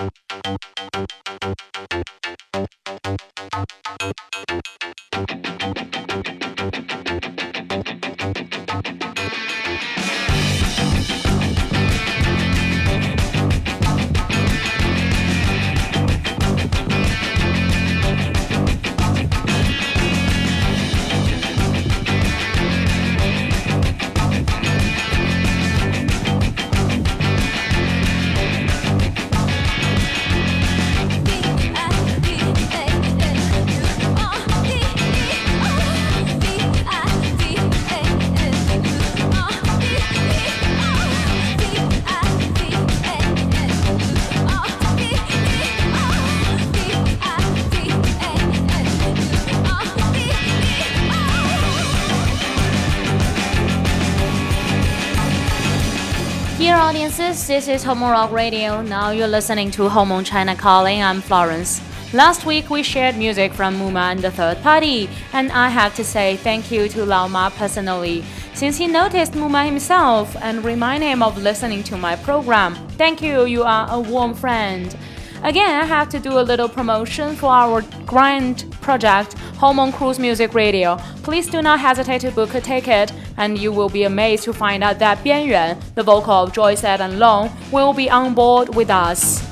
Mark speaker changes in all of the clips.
Speaker 1: Dear audiences, this is Homo Rock Radio. Now you're listening to Homo China Calling. I'm Florence. Last week we shared music from Muma and the Third Party, and I have to say thank you to Lao Ma personally, since he noticed Muma himself and reminded him of listening to my program. Thank you, you are a warm friend. Again, I have to do a little promotion for our grand project, Home on Cruise Music Radio. Please do not hesitate to book a ticket, and you will be amazed to find out that Bian Yuan, the vocal of Joyce and Long, will be on board with us.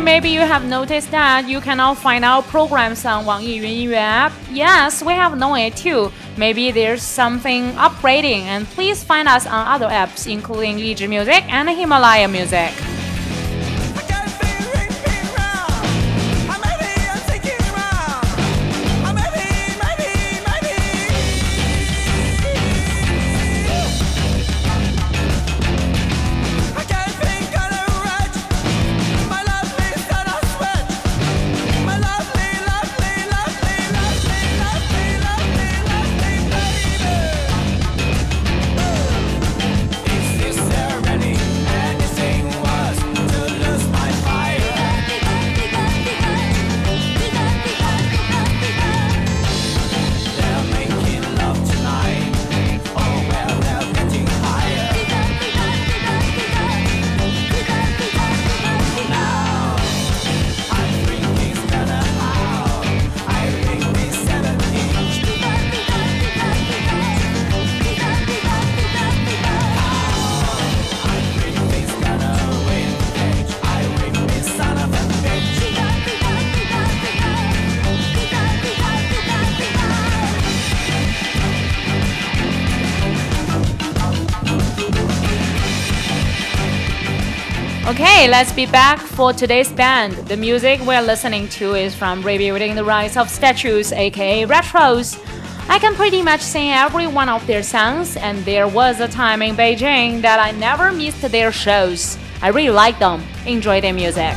Speaker 1: Maybe you have noticed that you cannot find our programs on Wang Yi Yun app. Yes, we have known it too. Maybe there's something upgrading, and please find us on other apps, including Lizhi Music and Himalaya Music. Okay, let's be back for today's band. The music we're listening to is from Rebuilding the Rights of Statues, aka Retros.
Speaker 2: I can pretty much sing every one of their songs, and there was a time in Beijing that I never missed their shows. I really like them, enjoy their music.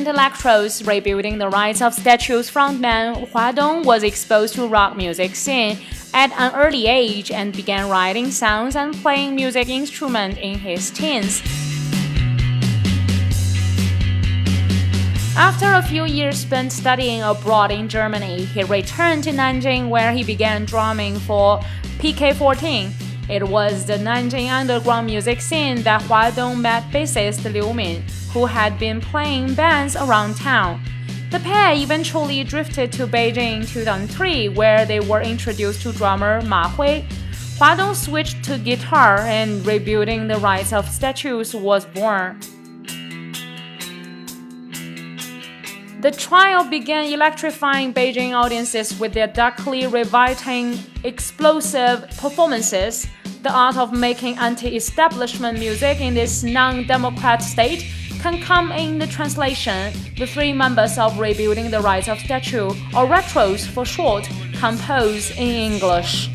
Speaker 2: Intellectuals rebuilding the rights of statues frontman Hua Dong was exposed to rock music scene at an early age and began writing songs and playing music instruments in his teens. After a few years spent studying abroad in Germany, he returned to Nanjing where he began drumming for PK14. It was the Nanjing underground music scene that Huadong met bassist Liu Min who had been playing bands around town. The pair eventually drifted to Beijing in 2003, where they were introduced to drummer Ma Hui. Hua Dong switched to guitar, and rebuilding the rights of statues was born. The trio began electrifying Beijing audiences with their darkly reviving, explosive performances. The art of making anti establishment music in this non democrat state can come in the translation. The three members of Rebuilding the Rights of Statue, or Retros for short, compose in English.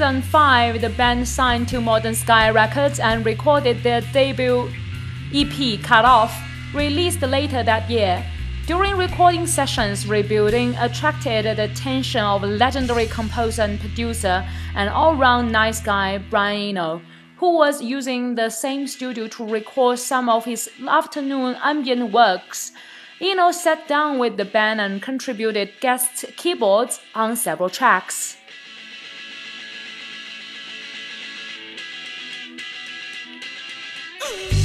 Speaker 1: 2005, the band signed to Modern Sky Records and recorded their debut EP Cut Off, released later that year. During recording sessions, Rebuilding attracted the attention of legendary composer and producer and all-round nice guy Brian Eno, who was using the same studio to record some of his afternoon ambient works. Eno sat down with the band and contributed guest keyboards on several tracks. Yeah.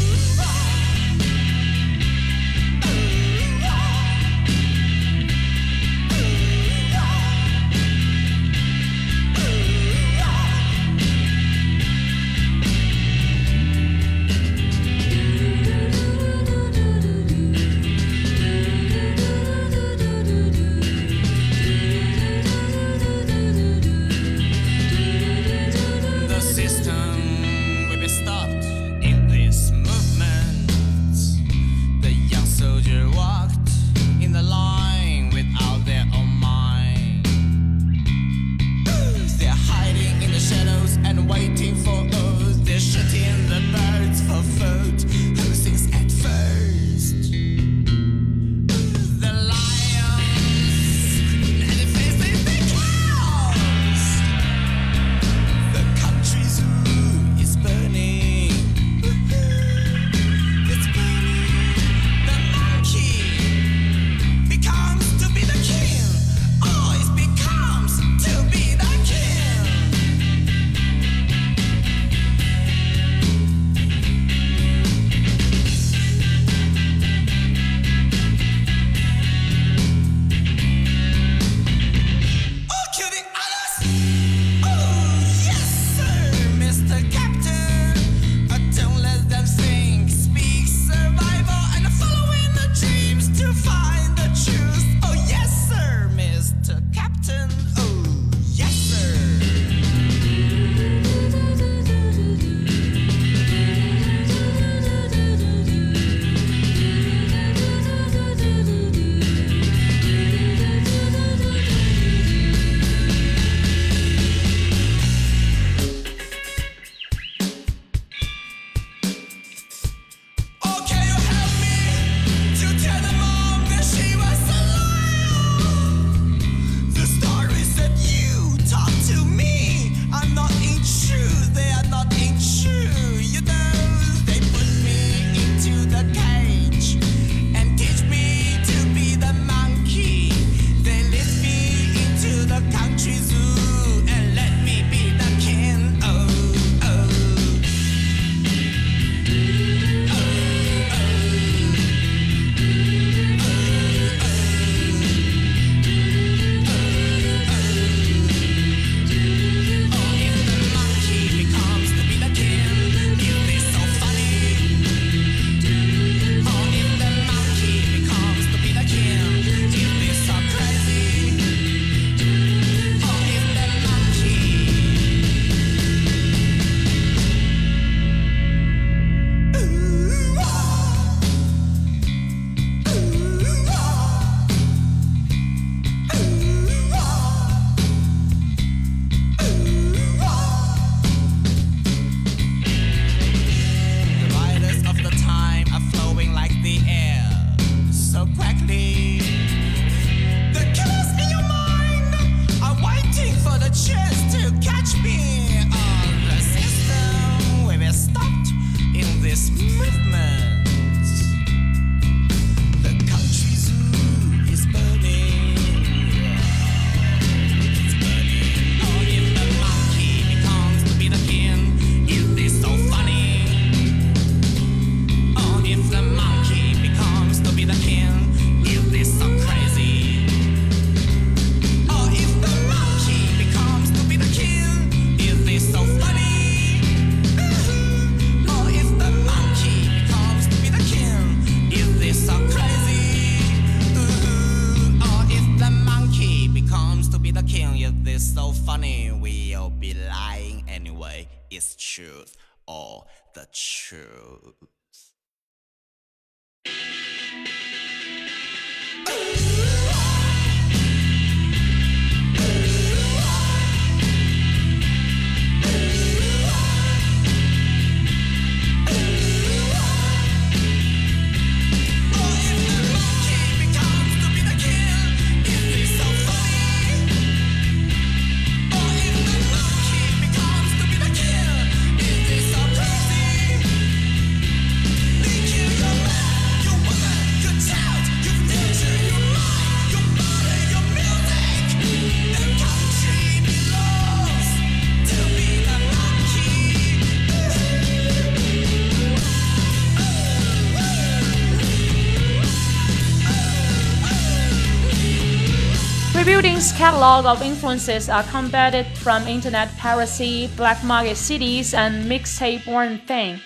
Speaker 1: Mix's catalog of influences are combated from internet piracy, black market CDs, and mixtape-born thing.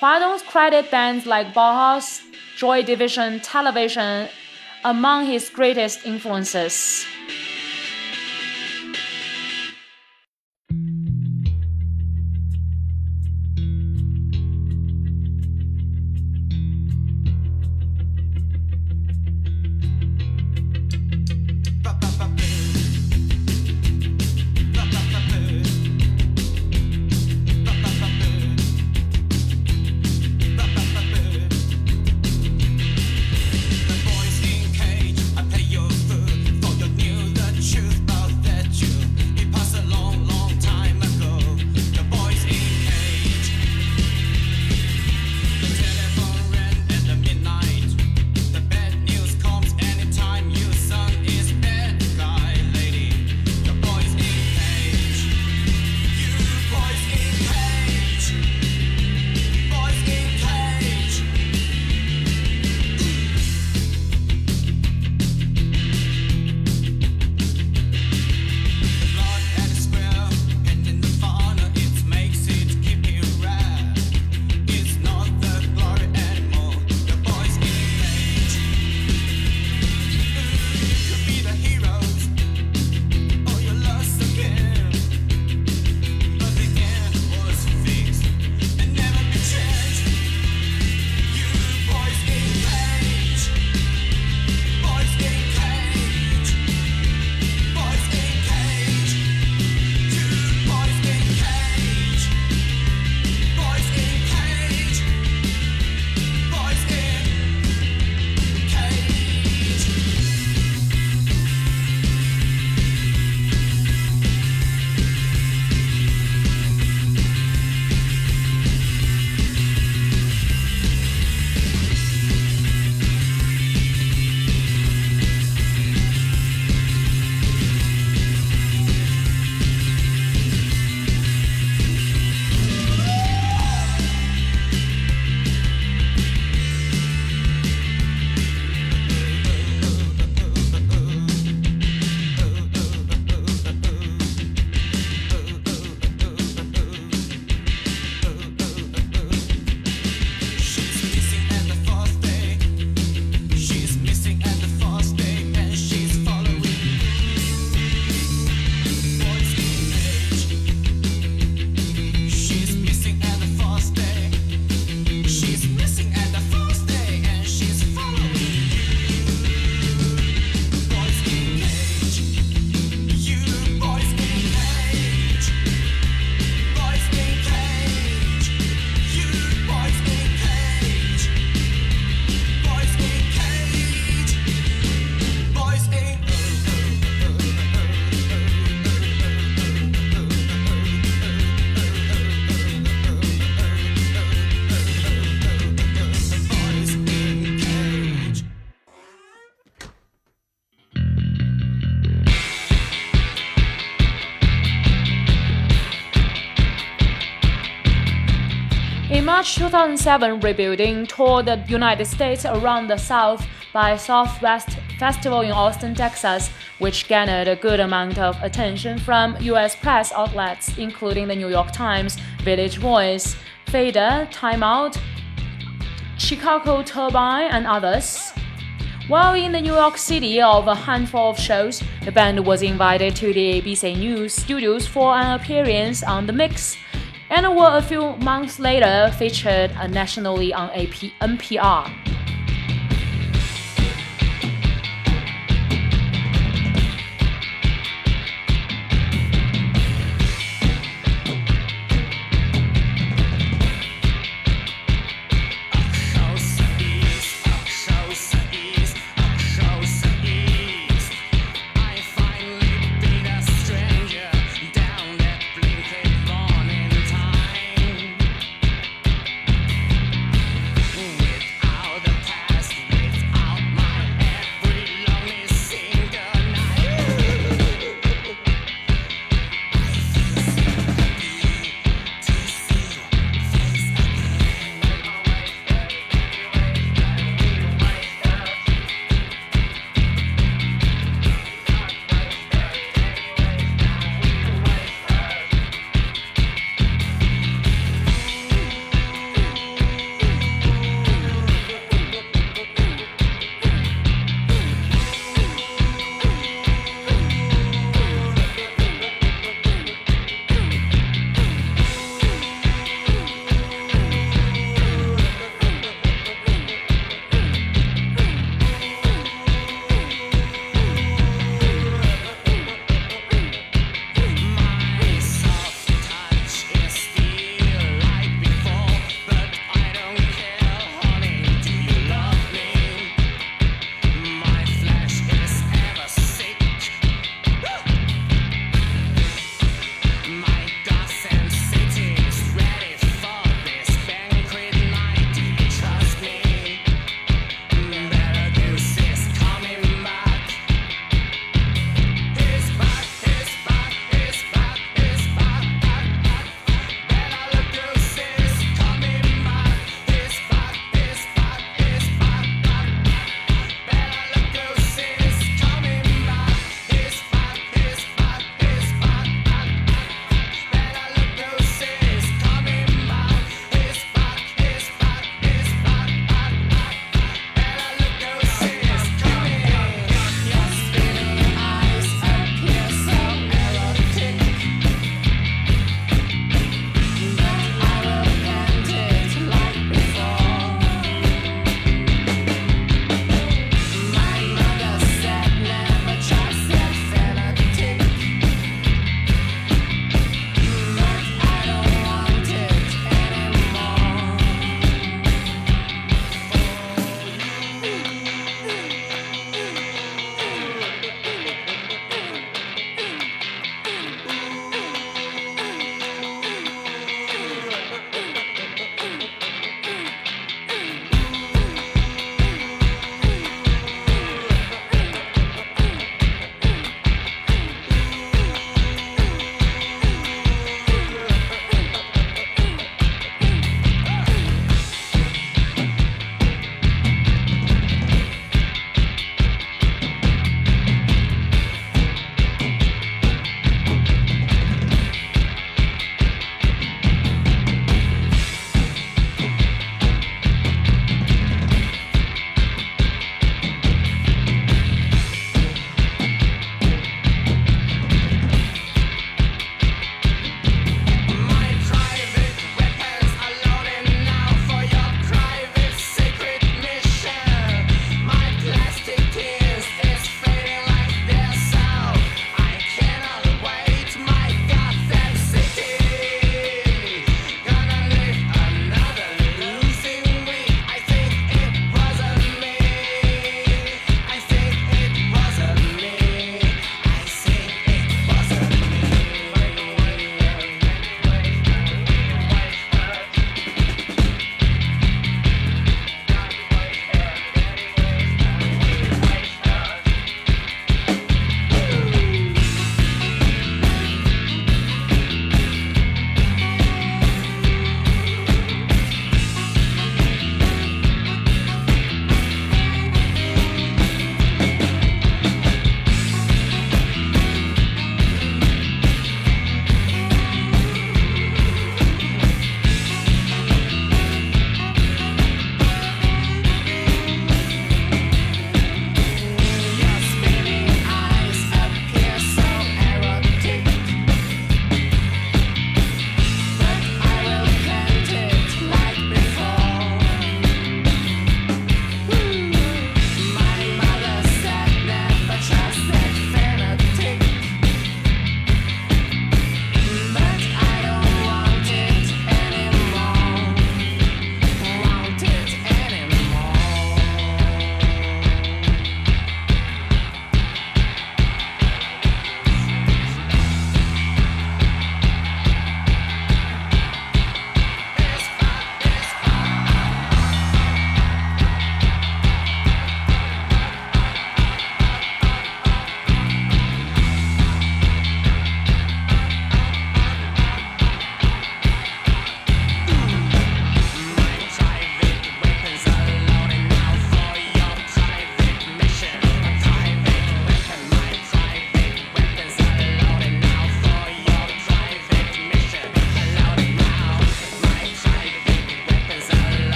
Speaker 1: Hua credit bands like Bauhaus, Joy Division, Television among his greatest influences. 2007, Rebuilding toured the United States around the South by Southwest Festival in Austin, Texas, which garnered a good amount of attention from US press outlets, including the New York Times, Village Voice, Fader, Time Out, Chicago Tribune, and others. While in the New York City of a handful of shows, the band was invited to the ABC News studios for an appearance on The Mix and were a few months later featured nationally on AP, NPR.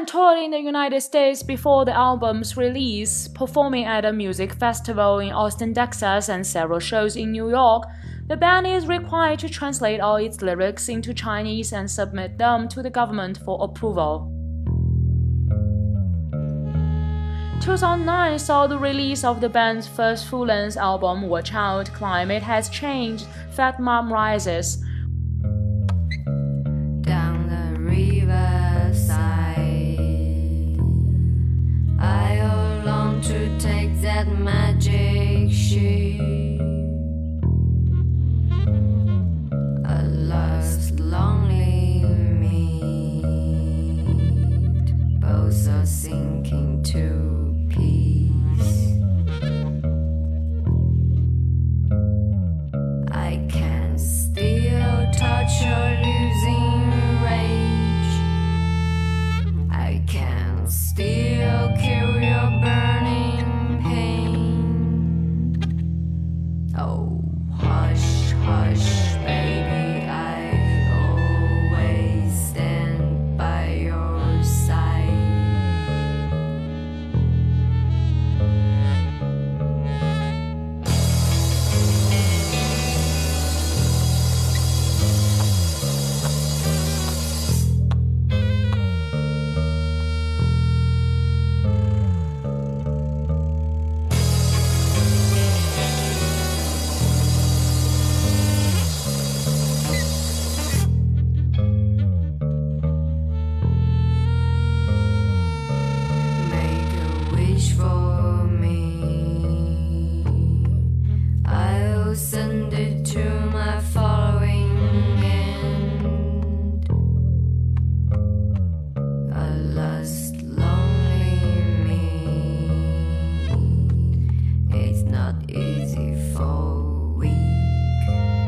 Speaker 3: Band toured in the United States before the album's release, performing at a music festival in Austin, Texas, and several shows in New York. The band is required to translate all its lyrics into Chinese and submit them to the government for approval. 2009 saw the release of the band's first full-length album, Watch Out, Climate Has Changed, Fat Mom Rises.
Speaker 4: not easy for weak.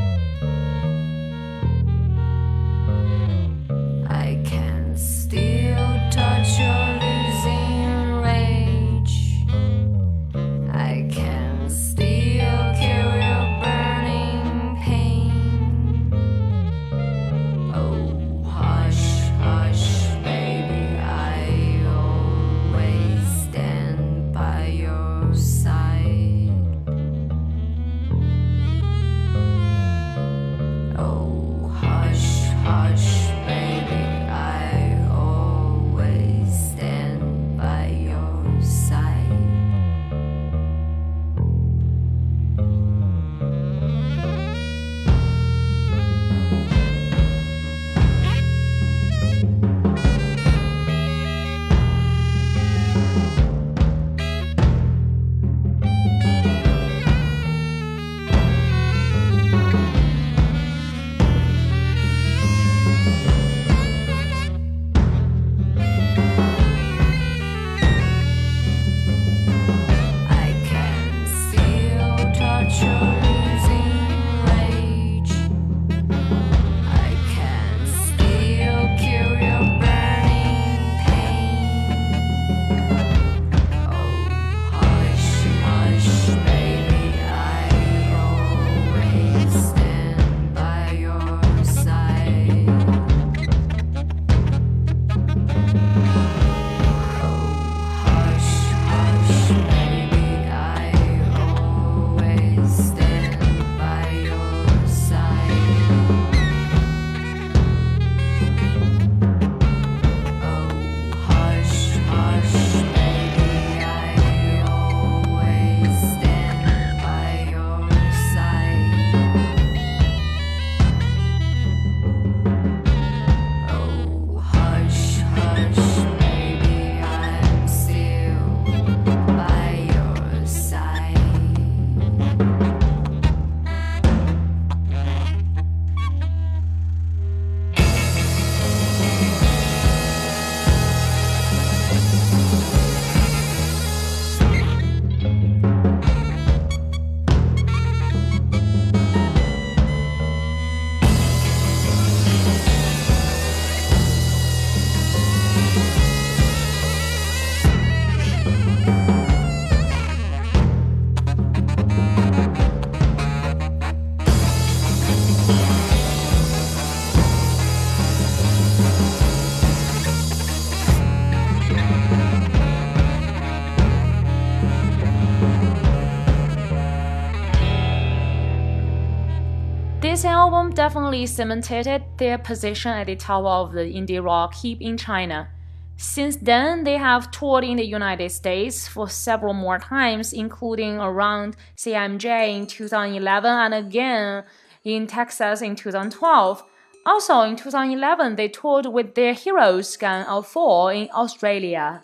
Speaker 4: Definitely cemented their position at the top of the indie rock heap in China. Since then, they have toured in the United States for several more times, including around CMJ in 2011 and again in Texas in 2012. Also, in 2011, they toured with their Heroes Gang of Four in Australia.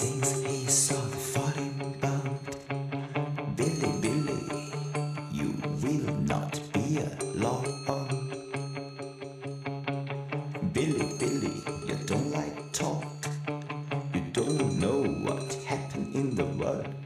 Speaker 4: Since he saw the falling bound, Billy, Billy, you will not be alone. Billy, Billy, you don't like talk. You don't know what happened in the world.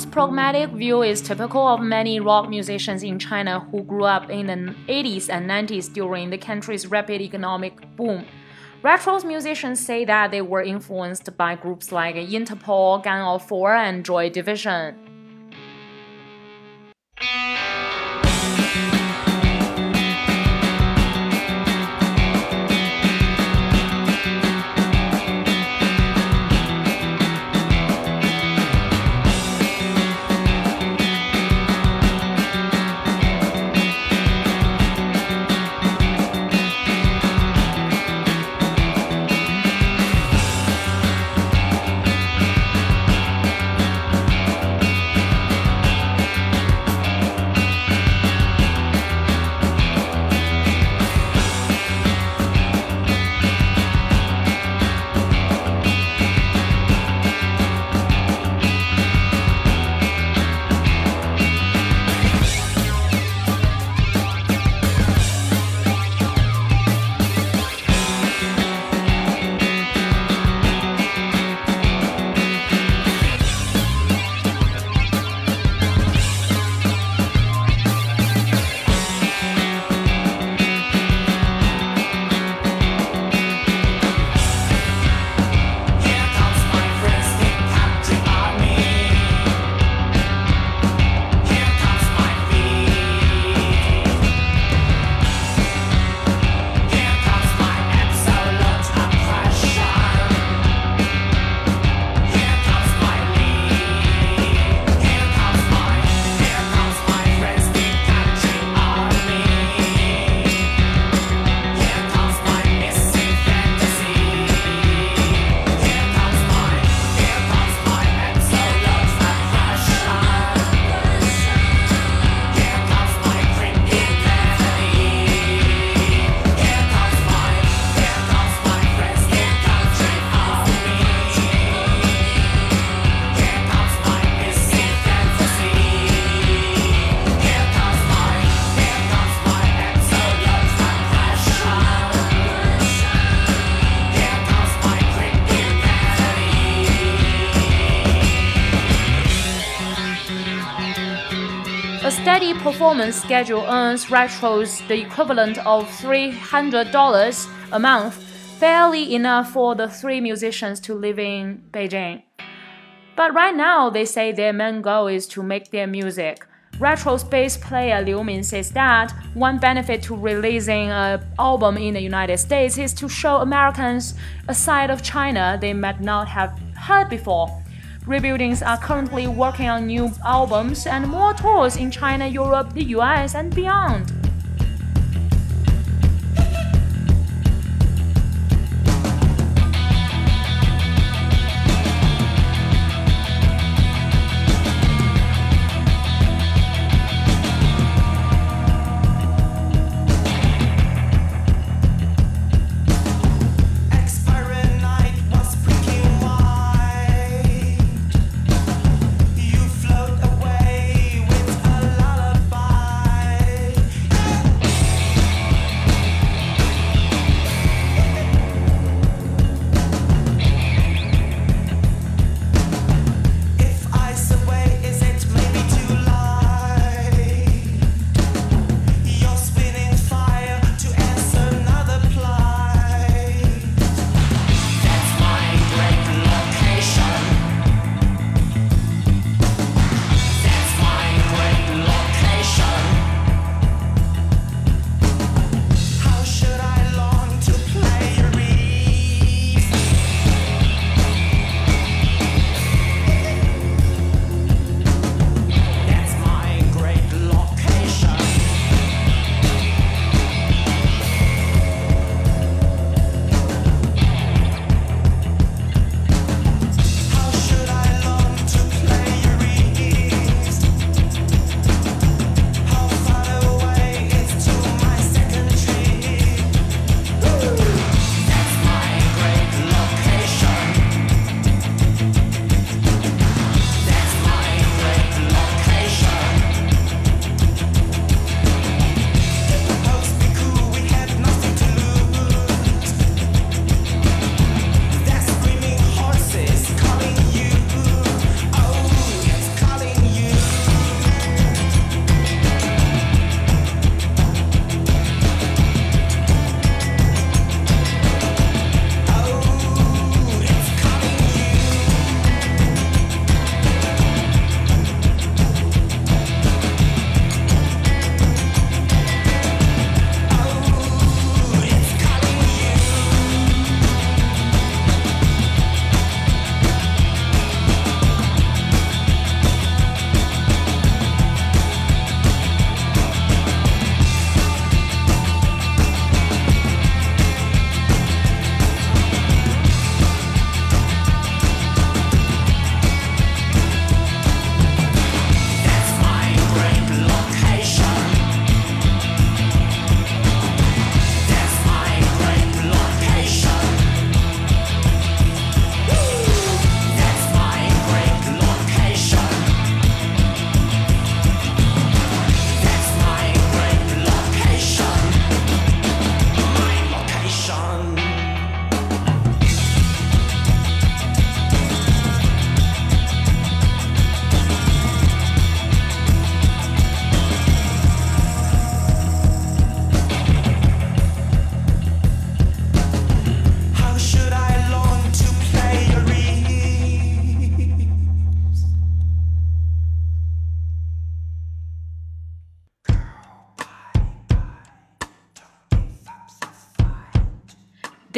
Speaker 1: Ardong's pragmatic view is typical of many rock musicians in China who grew up in the 80s and 90s during the country's rapid economic boom. Retro's musicians say that they were influenced by groups like Interpol, Gang of Four, and Joy Division. Performance schedule earns Re-TROS the equivalent of $300 a month, barely enough for the three musicians to live in Beijing. But right now, they say their main goal is to make their music. Retro's bass player Liu Min says that one benefit to releasing an album in the United States is to show Americans a side of China they might not have heard before. Rebuildings are currently working on new albums and more tours in China, Europe, the US, and beyond.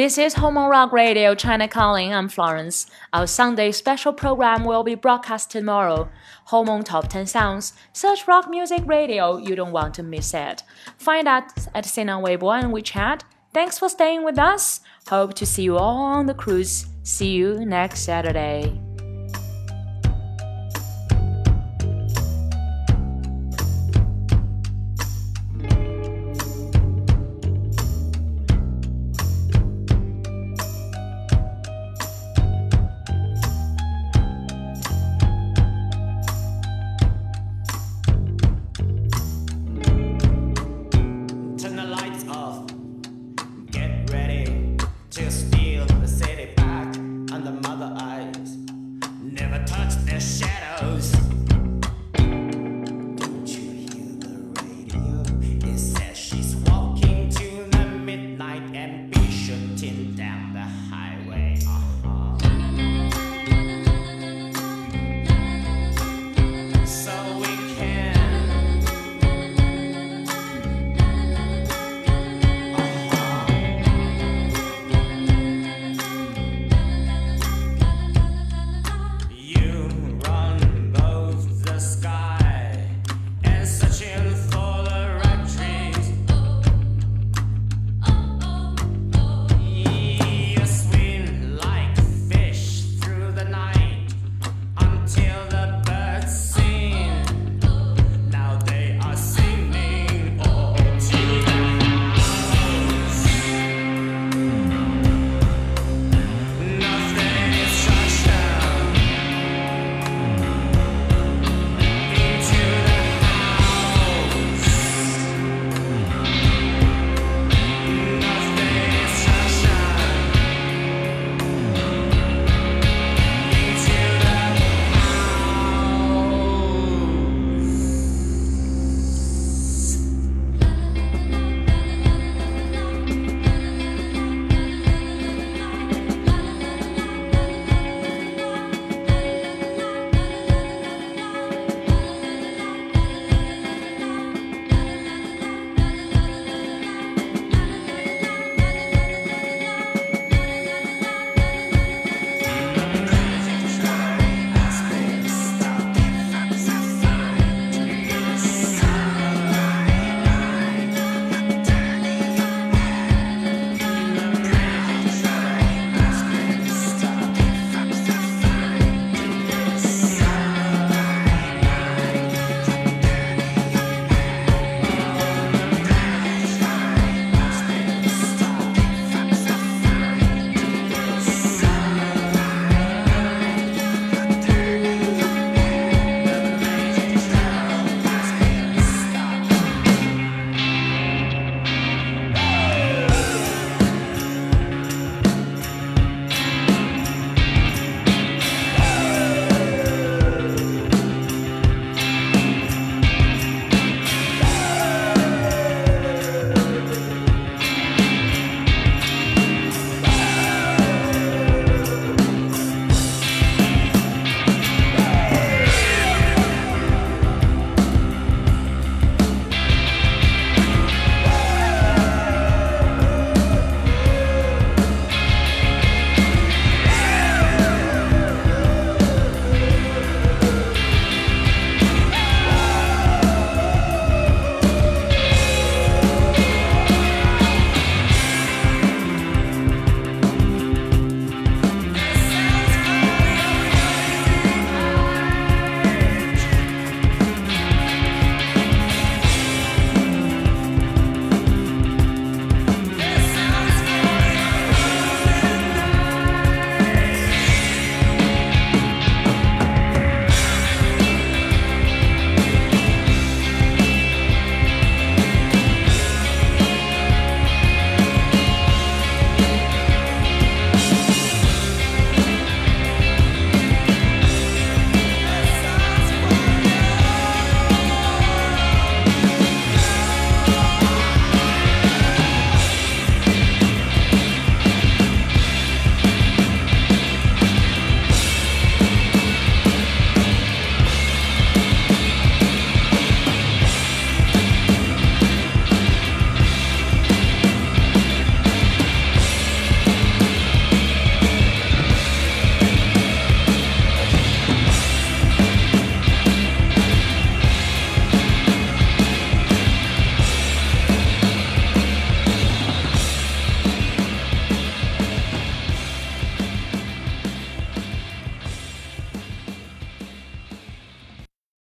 Speaker 2: This is Home Rock Radio China Calling. I'm Florence. Our Sunday special program will be broadcast tomorrow. Home Top 10 Sounds. Search rock music radio. You don't want to miss it. Find us at Sina Weibo and WeChat. Thanks for staying with us. Hope to see you all on the cruise. See you next Saturday.